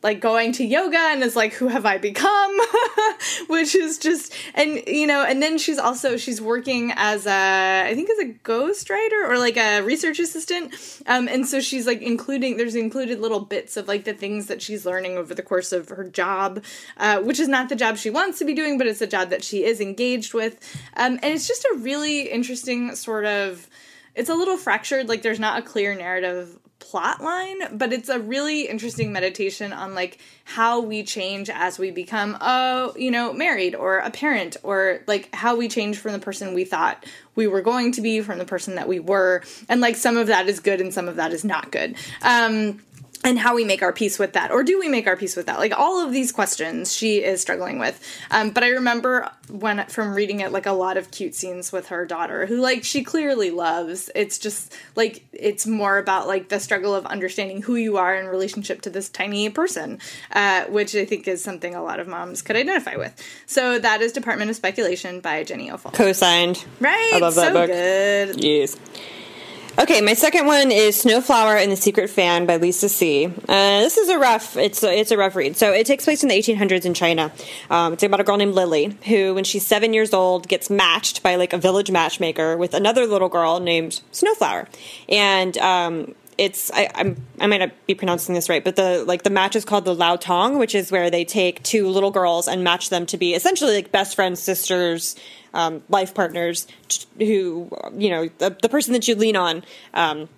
S1: like going to yoga and is like who have i become? [laughs] Which is just and you know and then she's also she's working as a i think as a ghostwriter or like a research assistant. Um and so she's like including there's included little bits of like the things that she's learning over the course of her job uh, which is not the job she wants to be doing but it's a job that she is engaged with. Um and it's just a really interesting sort of it's a little fractured. Like there's not a clear narrative plot line, but it's a really interesting meditation on like how we change as we become a, you know, married or a parent or like how we change from the person we thought we were going to be from the person that we were. And like some of that is good and some of that is not good. Um and how we make our peace with that or do we make our peace with that? Like all of these questions she is struggling with. Um, but i remember when from reading it like a lot of cute scenes with her daughter who like she clearly loves. It's just like it's more about like the struggle of understanding who you are in relationship to this tiny person uh, which i think is something a lot of moms could identify with. So that is department of speculation by jenny Offill.
S2: co-signed.
S1: Right I love that so book. good.
S2: Yes Okay, my second one is Snowflower and the Secret Fan by Lisa See. Uh, this is a rough. It's a, it's a rough read. So it takes place in the 1800s in China. Um, it's about a girl named Lily who, when she's seven years old, gets matched by like a village matchmaker with another little girl named Snowflower, and um, it's I, I'm I might not be pronouncing this right, but the like the match is called the Lao Tong, which is where they take two little girls and match them to be essentially like best friends, sisters, um, life partners who, you know, the, the person that you lean on um,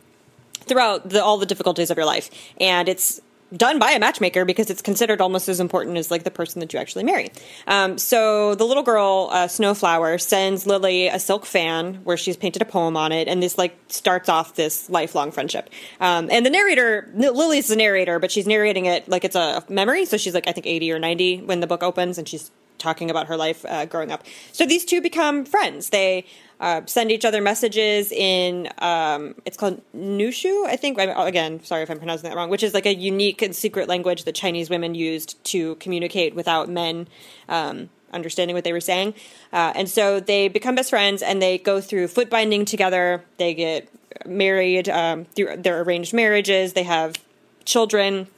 S2: throughout the, all the difficulties of your life. And it's done by a matchmaker because it's considered almost as important as like the person that you actually marry. Um, so the little girl, uh, Snowflower, sends Lily a silk fan where she's painted a poem on it, and this like starts off this lifelong friendship. Um, and the narrator, Lily's the narrator, but she's narrating it like it's a memory. So she's like I think eighty or ninety when the book opens, and she's talking about her life uh, growing up. So these two become friends. They uh, send each other messages in um, it's called Nushu, I think. Again, sorry if I'm pronouncing that wrong. Which is like a unique and secret language that Chinese women used to communicate without men um, understanding what they were saying. Uh, and so they become best friends, and they go through foot binding together. They get married um, through their arranged marriages. They have children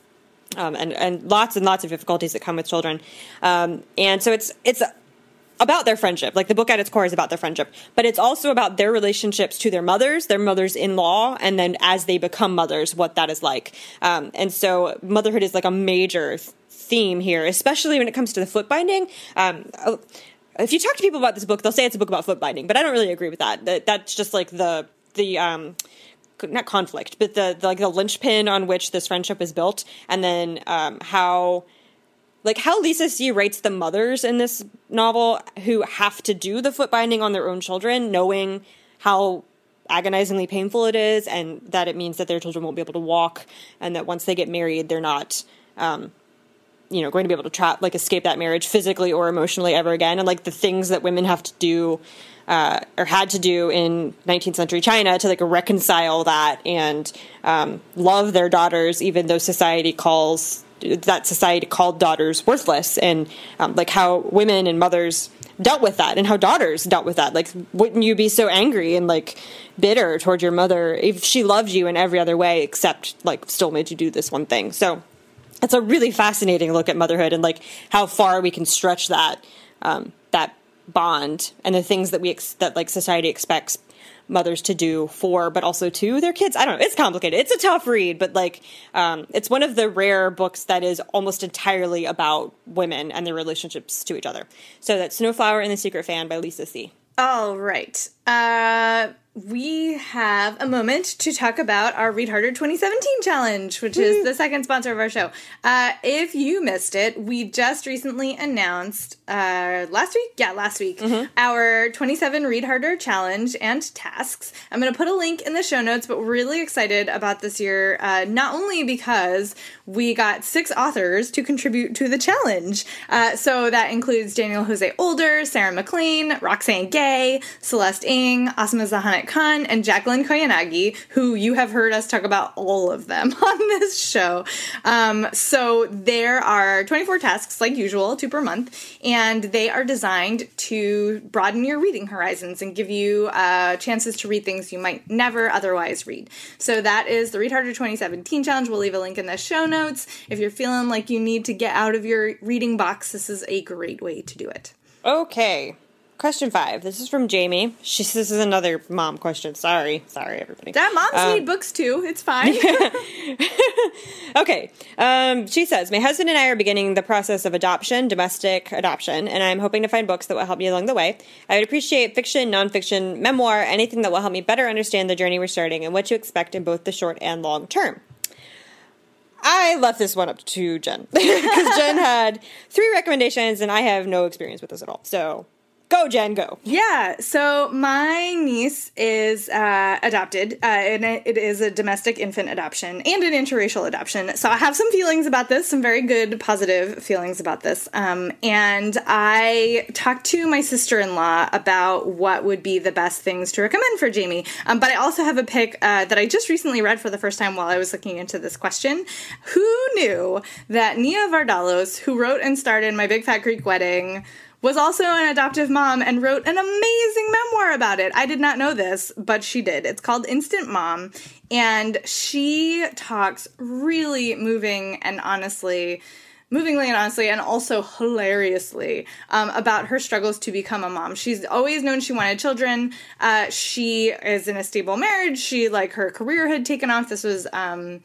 S2: um, and and lots and lots of difficulties that come with children. Um, and so it's it's about their friendship. Like the book at its core is about their friendship, but it's also about their relationships to their mothers, their mothers in law, and then as they become mothers, what that is like. Um, and so motherhood is like a major theme here, especially when it comes to the foot binding. Um, oh, if you talk to people about this book, they'll say it's a book about foot binding, but I don't really agree with that. that that's just like the the um, not conflict, but the, the, like the linchpin on which this friendship is built, and then um, how like how Lisa See writes the mothers in this novel who have to do the foot binding on their own children, knowing how agonizingly painful it is, and that it means that their children won't be able to walk, and that once they get married, they're not. Um, you know, going to be able to trap like escape that marriage physically or emotionally ever again, and like the things that women have to do uh, or had to do in 19th century China to like reconcile that and um, love their daughters, even though society calls that society called daughters worthless, and um, like how women and mothers dealt with that, and how daughters dealt with that. Like, wouldn't you be so angry and like bitter toward your mother if she loved you in every other way except like still made you do this one thing? So it's a really fascinating look at motherhood and like how far we can stretch that um, bond and the things that we ex- that like society expects mothers to do for but also to their kids. I don't know. It's complicated. It's a tough read but like um, it's one of the rare books that is almost entirely about women and their relationships to each other. So that's snowflower and the secret fan by lisa See.
S1: All right uh we have a moment to talk about our Read Harder 2017 challenge, which is the second sponsor of our show. Uh, if you missed it, we just recently announced uh, last week, yeah, last week, mm-hmm. our 27 Read Harder challenge and tasks. I'm going to put a link in the show notes, but we're really excited about this year, uh, not only because we got six authors to contribute to the challenge. Uh, so that includes Daniel Jose Older, Sarah MacLean, Roxane Gay, Celeste Ng, Ausma Zehanat Khan, and Jacqueline Koyanagi, who you have heard us talk about all of them [laughs] on this show. Um, so there are 24 tasks, like usual, two per month, and they are designed to broaden your reading horizons and give you uh, chances to read things you might never otherwise read. So that is the Read Harder 2017 challenge. We'll leave a link in the show notes. If you're feeling like you need to get out of your reading box, this is a great way to do it.
S2: Okay. Question five. This is from Jamie. She says this is another mom question. Sorry, sorry, everybody.
S1: That moms um, need books too. It's fine. [laughs]
S2: okay. Um, she says, my husband and I are beginning the process of adoption, domestic adoption, and I'm hoping to find books that will help me along the way. I would appreciate fiction, nonfiction, memoir, anything that will help me better understand the journey we're starting and what to expect in both the short and long term. I left this one up to Jenn [laughs] because Jenn had three recommendations and I have no experience with this at all. So Go, Jenn, go.
S1: Yeah. So my niece is uh, adopted, uh, and it is a domestic infant adoption and an interracial adoption. So I have some feelings about this, some very good, positive feelings about this. Um, and I talked to my sister in law about what would be the best things to recommend for Jamie. Um, but I also have a pick uh, that I just recently read for the first time while I was looking into this question. Who knew that Nia Vardalos, who wrote and starred in My Big Fat Greek Wedding, was also an adoptive mom and wrote an amazing memoir about it. I did not know this, but she did. It's called Instant Mom, and she talks really moving and honestly movingly and honestly and also hilariously um, about her struggles to become a mom. She's always known she wanted children. Uh, she is in a stable marriage. She like her career had taken off. This was um,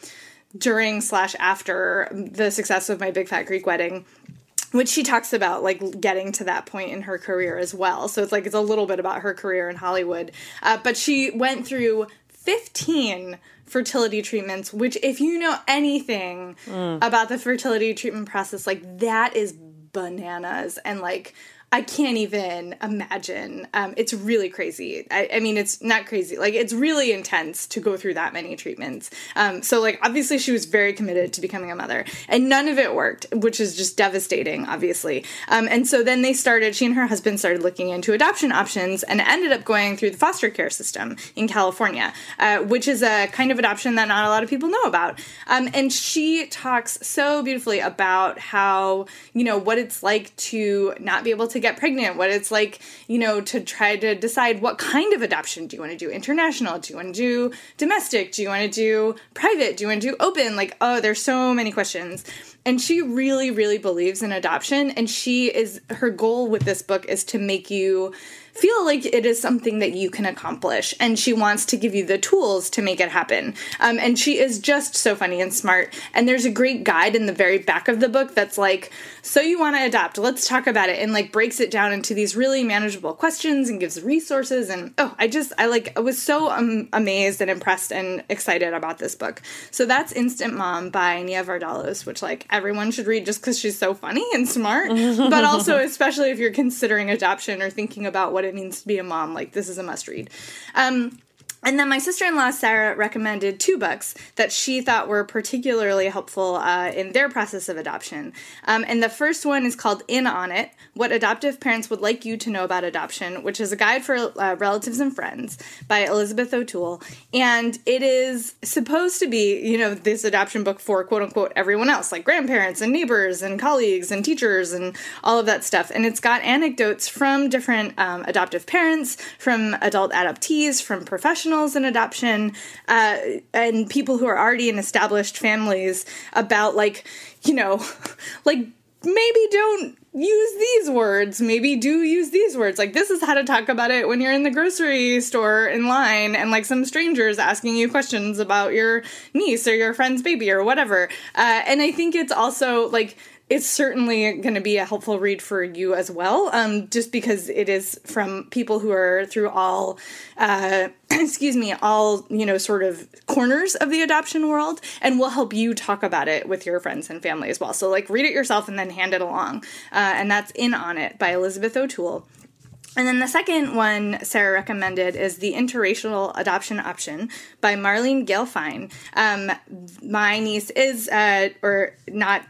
S1: during slash after the success of my big fat greek wedding which she talks about like getting to that point in her career as well so it's like it's a little bit about her career in hollywood uh, but she went through 15 fertility treatments which if you know anything mm. about the fertility treatment process like that is bananas and like I can't even imagine. Um, it's really crazy. I, I, mean, it's not crazy. Like, it's really intense to go through that many treatments. Um, so, like, obviously, she was very committed to becoming a mother, and none of it worked, which is just devastating, obviously. Um, and so then they started, she and her husband started looking into adoption options and ended up going through the foster care system in California, uh, which is a kind of adoption that not a lot of people know about. Um, and she talks so beautifully about how, you know, what it's like to not be able to get pregnant, what it's like, you know, to try to decide what kind of adoption do you want to do? International? Do you want to do domestic? Do you want to do private? Do you want to do open? Like, oh, there's so many questions. And she really, really believes in adoption. And she is, her goal with this book is to make you feel like it is something that you can accomplish. And she wants to give you the tools to make it happen. Um, and she is just so funny and smart. And there's a great guide in the very back of the book that's like, so you want to adopt, let's talk about it. And like breaks it down into these really manageable questions and gives resources. And oh, I just, I like, I was so um, amazed and impressed and excited about this book. So that's Instant Mom by Nia Vardalos, which like everyone should read just because she's so funny and smart. but also, [laughs] especially if you're considering adoption or thinking about what what it means to be a mom. Like, this is a must read. Um, and then my sister in law, Sarah, recommended two books that she thought were particularly helpful uh, in their process of adoption. Um, and the first one is called In On It What Adoptive Parents Would Like You to Know About Adoption, which is a guide for uh, relatives and friends by Elizabeth O'Toole. And it is supposed to be, you know, this adoption book for quote unquote everyone else, like grandparents and neighbors and colleagues and teachers and all of that stuff. And it's got anecdotes from different um, adoptive parents, from adult adoptees, from professionals professionals in adoption uh, and people who are already in established families about like you know [laughs] like maybe don't use these words. Maybe do use these words. Like this is how to talk about it when you're in the grocery store in line and like some strangers asking you questions about your niece or your friend's baby or whatever. Uh, and i think it's also like it's certainly going to be a helpful read for you as well, um, just because it is from people who are through all, uh, [clears throat] excuse me, all you know, sort of corners of the adoption world, and will help you talk about it with your friends and family as well. So, like, read it yourself and then hand it along, uh, and that's "In on It" by Elizabeth O'Toole. And then the second one Sarah recommended is The Interracial Adoption Option by Marlene Gale Fine. Um, my niece is, uh, or not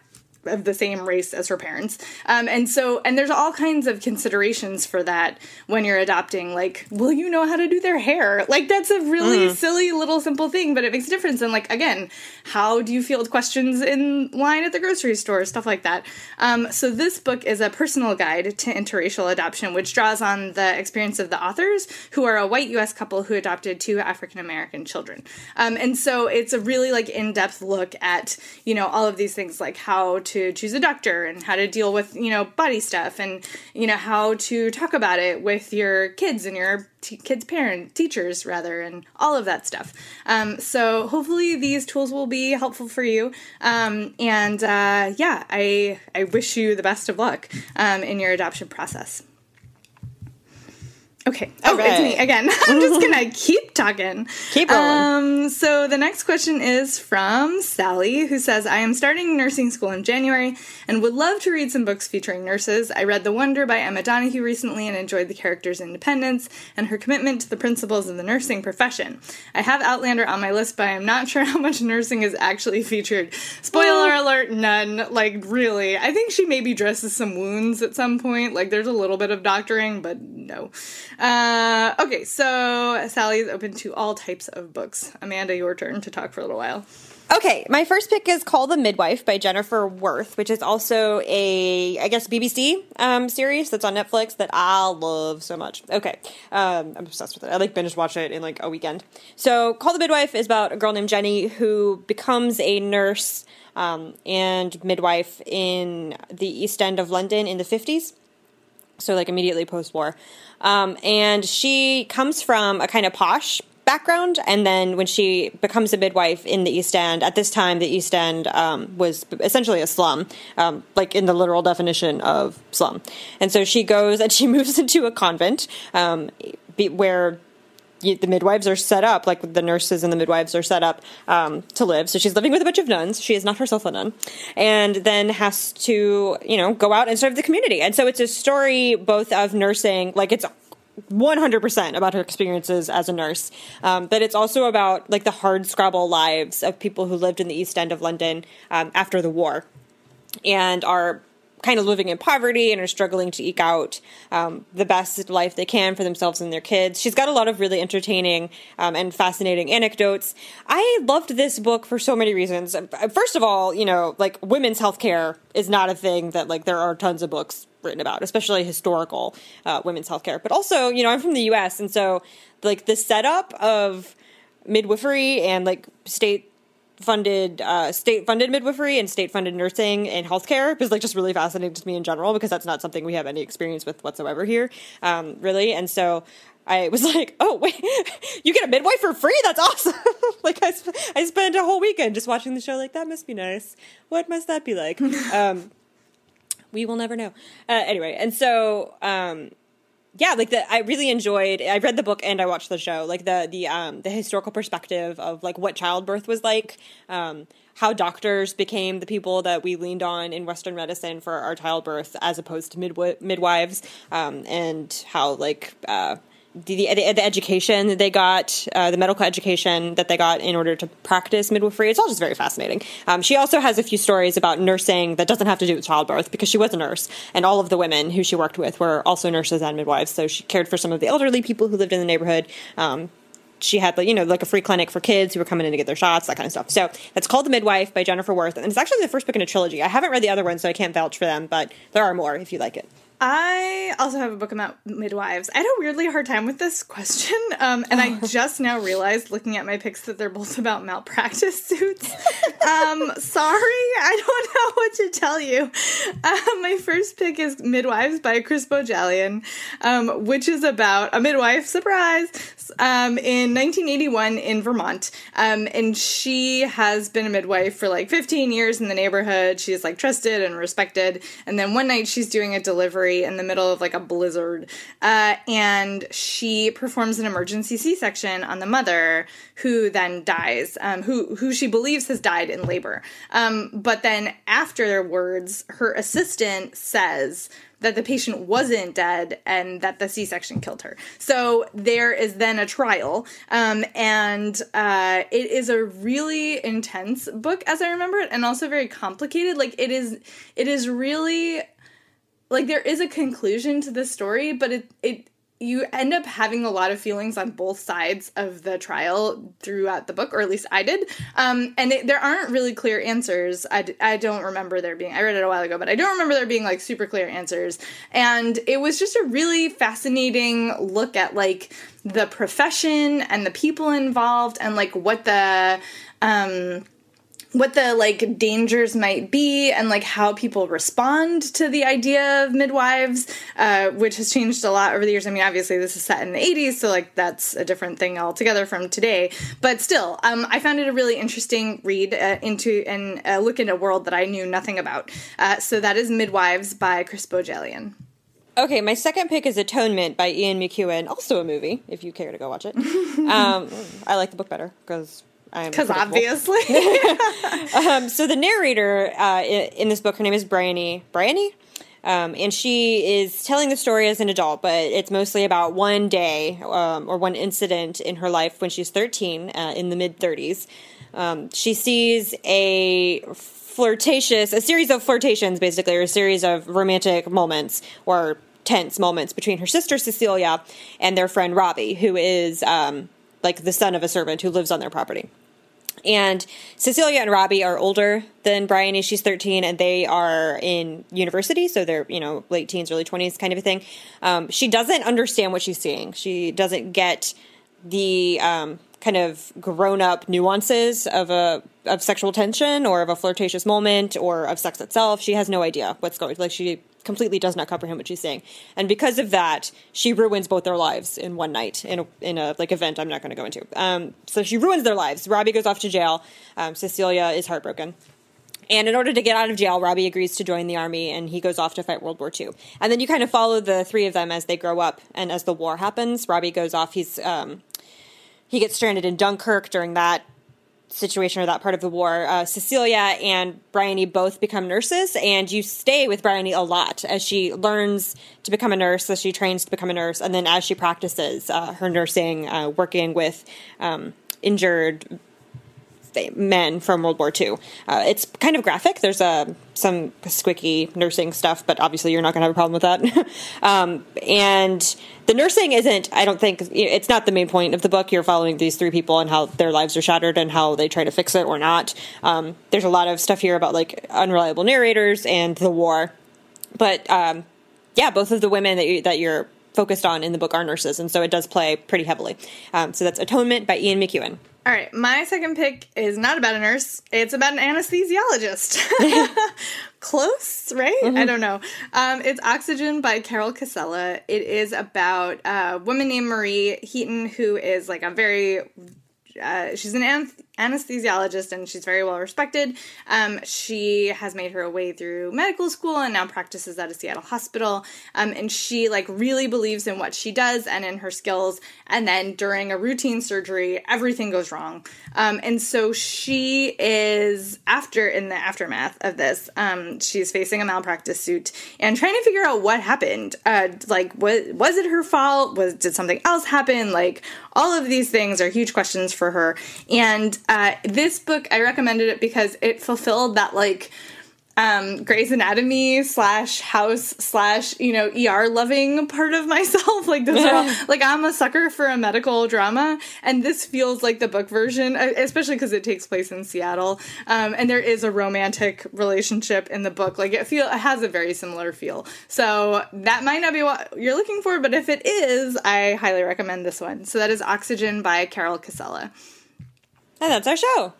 S1: of the same race as her parents. Um, and so, and there's all kinds of considerations for that when you're adopting. Like, will you know how to do their hair? Like, that's a really mm. silly little simple thing, but it makes a difference. And like, again, how do you field questions in line at the grocery store? Stuff like that. Um, so this book is a personal guide to interracial adoption, which draws on the experience of the authors, who are a white U.S. couple who adopted two African American children. Um, and so it's a really like in-depth look at you know all of these things, like how to to choose a doctor and how to deal with you know body stuff and you know how to talk about it with your kids and your t- kids' parent teachers rather and all of that stuff. Um, so hopefully these tools will be helpful for you. Um, and uh, yeah, I I wish you the best of luck um, in your adoption process. Okay. Oh, right. it's me again. [laughs] I'm just gonna [laughs] keep talking.
S2: Keep rolling.
S1: Um, so the next question is from Sally, who says, "I am starting nursing school in January and would love to read some books featuring nurses. I read The Wonder by Emma Donoghue recently and enjoyed the character's independence and her commitment to the principles of the nursing profession. I have Outlander on my list, but I am not [laughs] sure how much nursing is actually featured. Spoiler alert: none. Like really, I think she maybe dresses some wounds at some point. Like there's a little bit of doctoring, but no." Uh, okay, so Sally is open to all types of books. Amanda, your turn to talk for a little while.
S2: Okay, my first pick is called The Midwife by Jennifer Worth, which is also a, I guess, BBC um, series that's on Netflix that I love so much. Okay, um, I'm obsessed with it. I like binge watch it in like a weekend. So, Call the Midwife is about a girl named Jenny who becomes a nurse um, and midwife in the East End of London in the 50s so like immediately post war. Um, and she comes from a kind of posh background, and then when she becomes a midwife in the East End, at this time the East End um, was essentially a slum, um, like in the literal definition of slum. And so she goes and she [laughs] moves into a convent um, where the midwives are set up, like the nurses and the midwives are set up um, to live. So she's living with a bunch of nuns. She is not herself a nun, and then has to, you know, go out and serve the community. And so it's a story both of nursing, like it's 100% about her experiences as a nurse. Um, but it's also about like the hard scrabble lives of people who lived in the East End of London um, after the war and are kind of living in poverty and are struggling to eke out um, the best life they can for themselves and their kids. She's got a lot of really entertaining um, and fascinating anecdotes. I loved this book for so many reasons. First of all, you know, like women's healthcare is not a thing that like there are tons of books written about, especially historical uh, women's healthcare. But also, you know, I'm from the U.S. and so like the setup of midwifery and like state funded uh, state funded midwifery and state funded nursing and healthcare is like just really fascinating to me in general because that's not something we have any experience with whatsoever here, um, really. And so I was [laughs] like, oh wait, [laughs] you get a midwife for free? That's awesome! [laughs] like I, sp- I spent a whole weekend just watching the show. Like that must be nice. What must that be like? um, we will never know. Uh, anyway, and so um, yeah, like the I really enjoyed. I read the book and I watched the show. Like the the um the historical perspective of like what childbirth was like, um, how doctors became the people that we leaned on in Western medicine for our childbirth, as opposed to midwi- midwives, um, and how like uh, the, the, the education they got, uh, the medical education that they got in order to practice midwifery. It's all just very fascinating. Um, she also has a few stories about nursing that doesn't have to do with childbirth because she was a nurse, and all of the women who she worked with were also nurses and midwives. So she cared for some of the elderly people who lived in the neighborhood. Um, she had you know like a free clinic for kids who were coming in to get their shots that kind of stuff so that's called the midwife by jennifer worth and it's actually the first book in a trilogy i haven't read the other ones so i can't vouch for them but there are more if you like it
S1: I also have a book about midwives. I had a weirdly hard time with this question, um, and I just now realized, looking at my picks, that they're both about malpractice [laughs] suits. um, sorry, I don't know what to tell you. Uh, my first pick is Midwives by Chris Bohjalian, um, which is about a midwife, surprise, um, in 1981 in Vermont. Um, and she has been a midwife for like 15 years in the neighborhood. She's like trusted and respected. And then one night she's doing a delivery in the middle of like a blizzard. Uh, and she performs an emergency C section on the mother, who then dies, um, who, who she believes has died in labor. Um, but then afterwards, her assistant says, that the patient wasn't dead and that the C-section killed her. So there is then a trial, um, and uh, it is a really intense book, as I remember it, and also very complicated. Like it is, it is really like there is a conclusion to the story, but it it you end up having a lot of feelings on both sides of the trial throughout the book, or at least I did. Um, and it, there aren't really clear answers. I, I don't remember there being, I read it a while ago, but I don't remember there being like super clear answers. And it was just a really fascinating look at like the profession and the people involved and like what the, um, what the like dangers might be and like how people respond to the idea of midwives uh, which has changed a lot over the years. I mean obviously this is set in the 80s so like that's a different thing altogether from today. But still um, i found it a really interesting read uh, into and uh, look into a world that i knew nothing about. Uh, so that is midwives by chris bohjalian
S2: Okay, my second pick is Atonement by Ian McEwan, also a movie, if you care to go watch it. [laughs] um, I like the book better because
S1: because obviously. [laughs]
S2: um, so the narrator uh, in this book, her name is Bryony. Bryony. Um, and she is telling the story as an adult, but it's mostly about one day um, or one incident in her life when she's 13 uh, in the mid 30s. Um, she sees a flirtatious, a series of flirtations, basically, or a series of romantic moments or tense moments between her sister Cecilia and their friend Robbie, who is um, like the son of a servant who lives on their property. And Cecilia and Robbie are older than Bryony. She's 13 and they are in university. So they're, you know, late teens, early 20s kind of a thing. Um, she doesn't understand what she's seeing. She doesn't get the um, kind of grown up nuances of a of sexual tension or of a flirtatious moment or of sex itself. She has no idea what's going. Like she completely does not comprehend what she's saying, and because of that, she ruins both their lives in one night in a in a like event I'm not going to go into. Um, so she ruins their lives. Robbie goes off to jail. Um, Cecilia is heartbroken. And in order to get out of jail, Robbie agrees to join the army and he goes off to fight World War II. And then you kind of follow the three of them as they grow up and as the war happens. Robbie goes off. He's um, he gets stranded in Dunkirk during that situation or that part of the war. Uh, Cecilia and Bryony both become nurses, and you stay with Bryony a lot as she learns to become a nurse, as she trains to become a nurse, and then as she practices uh, her nursing, uh, working with um, injured men from World War II. Uh, it's kind of graphic. There's uh, some squicky nursing stuff, but obviously you're not going to have a problem with that. [laughs] um, and the nursing isn't, I don't think, it's not the main point of the book. You're following these three people and how their lives are shattered and how they try to fix it or not. Um, there's a lot of stuff here about like unreliable narrators and the war. But um, yeah, both of the women that, you, that you're focused on in the book are nurses, and so it does play pretty heavily. Um, so that's Atonement by Ian McEwan.
S1: All right, my second pick is not about a nurse. It's about an anesthesiologist. [laughs] [laughs] Close, right? Mm-hmm. I don't know. Um, it's Oxygen by Carol Cassella. It is about a woman named Marie Heaton, who is like a very uh, she's an anesthesiologist and she's very well respected. Um, she has made her way through medical school and now practices at a Seattle hospital. Um, and she like really believes in what she does and in her skills. And then during a routine surgery, everything goes wrong. Um, and so she is after in the aftermath of this, um, she's facing a malpractice suit and trying to figure out what happened. Uh, like, what was it her fault? Was did something else happen? Like, all of these things are huge questions for her. And uh, this book, I recommended it because it fulfilled that like um, Grey's Anatomy slash House slash you know ER loving part of [laughs] myself. like this, all, [laughs] like I'm a sucker for a medical drama, and this feels like the book version, uh, especially because it takes place in Seattle, um, and there is a romantic relationship in the book. Like it feel it has a very similar feel. So that might not be what you're looking for, but if it is, I highly recommend this one. So that is Oxygen by Carol Cassella.
S2: And that's our show.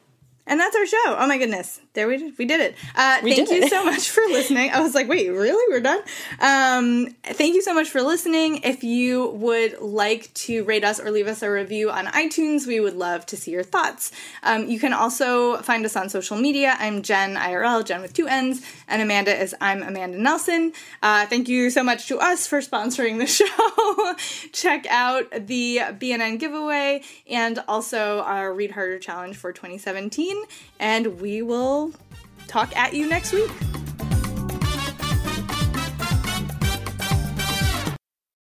S1: And that's our show. Oh my goodness. There we did, we did it. Uh,
S2: We
S1: thank
S2: did
S1: you
S2: it.
S1: so much for listening. I was like, wait, really? We're done? Um, thank you so much for listening. If you would like to rate us or leave us a review on iTunes, we would love to see your thoughts. Um, you can also find us on social media. I'm Jenn IRL, Jenn with two N's, and Amanda is I'm Amanda Nelson. Uh, thank you so much to us for sponsoring the [laughs] show. Check out the BNN giveaway and also our Read Harder challenge for 2017. And we talk at you next week.